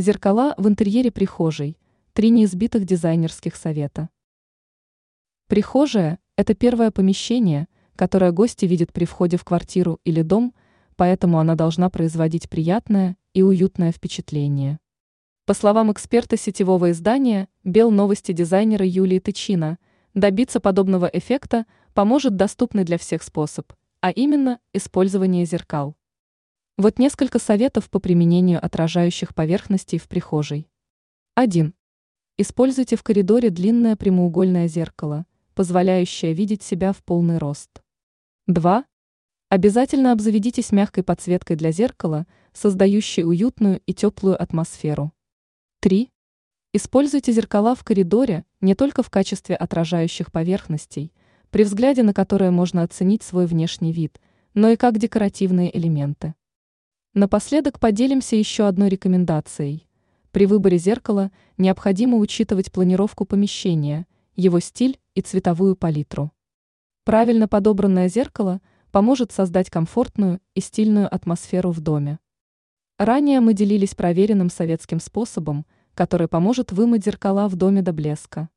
Зеркала в интерьере прихожей. Три неизбитых дизайнерских совета. Прихожая – это первое помещение, которое гости видят при входе в квартиру или дом, поэтому она должна производить приятное и уютное впечатление. По словам эксперта сетевого издания «Бел новости» дизайнера Юлии Тычина, добиться подобного эффекта поможет доступный для всех способ, а именно использование зеркал. Вот несколько советов по применению отражающих поверхностей в прихожей. 1. Используйте в коридоре длинное прямоугольное зеркало, позволяющее видеть себя в полный рост. 2. Обязательно обзаведитесь мягкой подсветкой для зеркала, создающей уютную и теплую атмосферу. 3. Используйте зеркала в коридоре не только в качестве отражающих поверхностей, при взгляде на которые можно оценить свой внешний вид, но и как декоративные элементы. Напоследок поделимся еще одной рекомендацией. При выборе зеркала необходимо учитывать планировку помещения, его стиль и цветовую палитру. Правильно подобранное зеркало поможет создать комфортную и стильную атмосферу в доме. Ранее мы делились проверенным советским способом, который поможет вымыть зеркала в доме до блеска.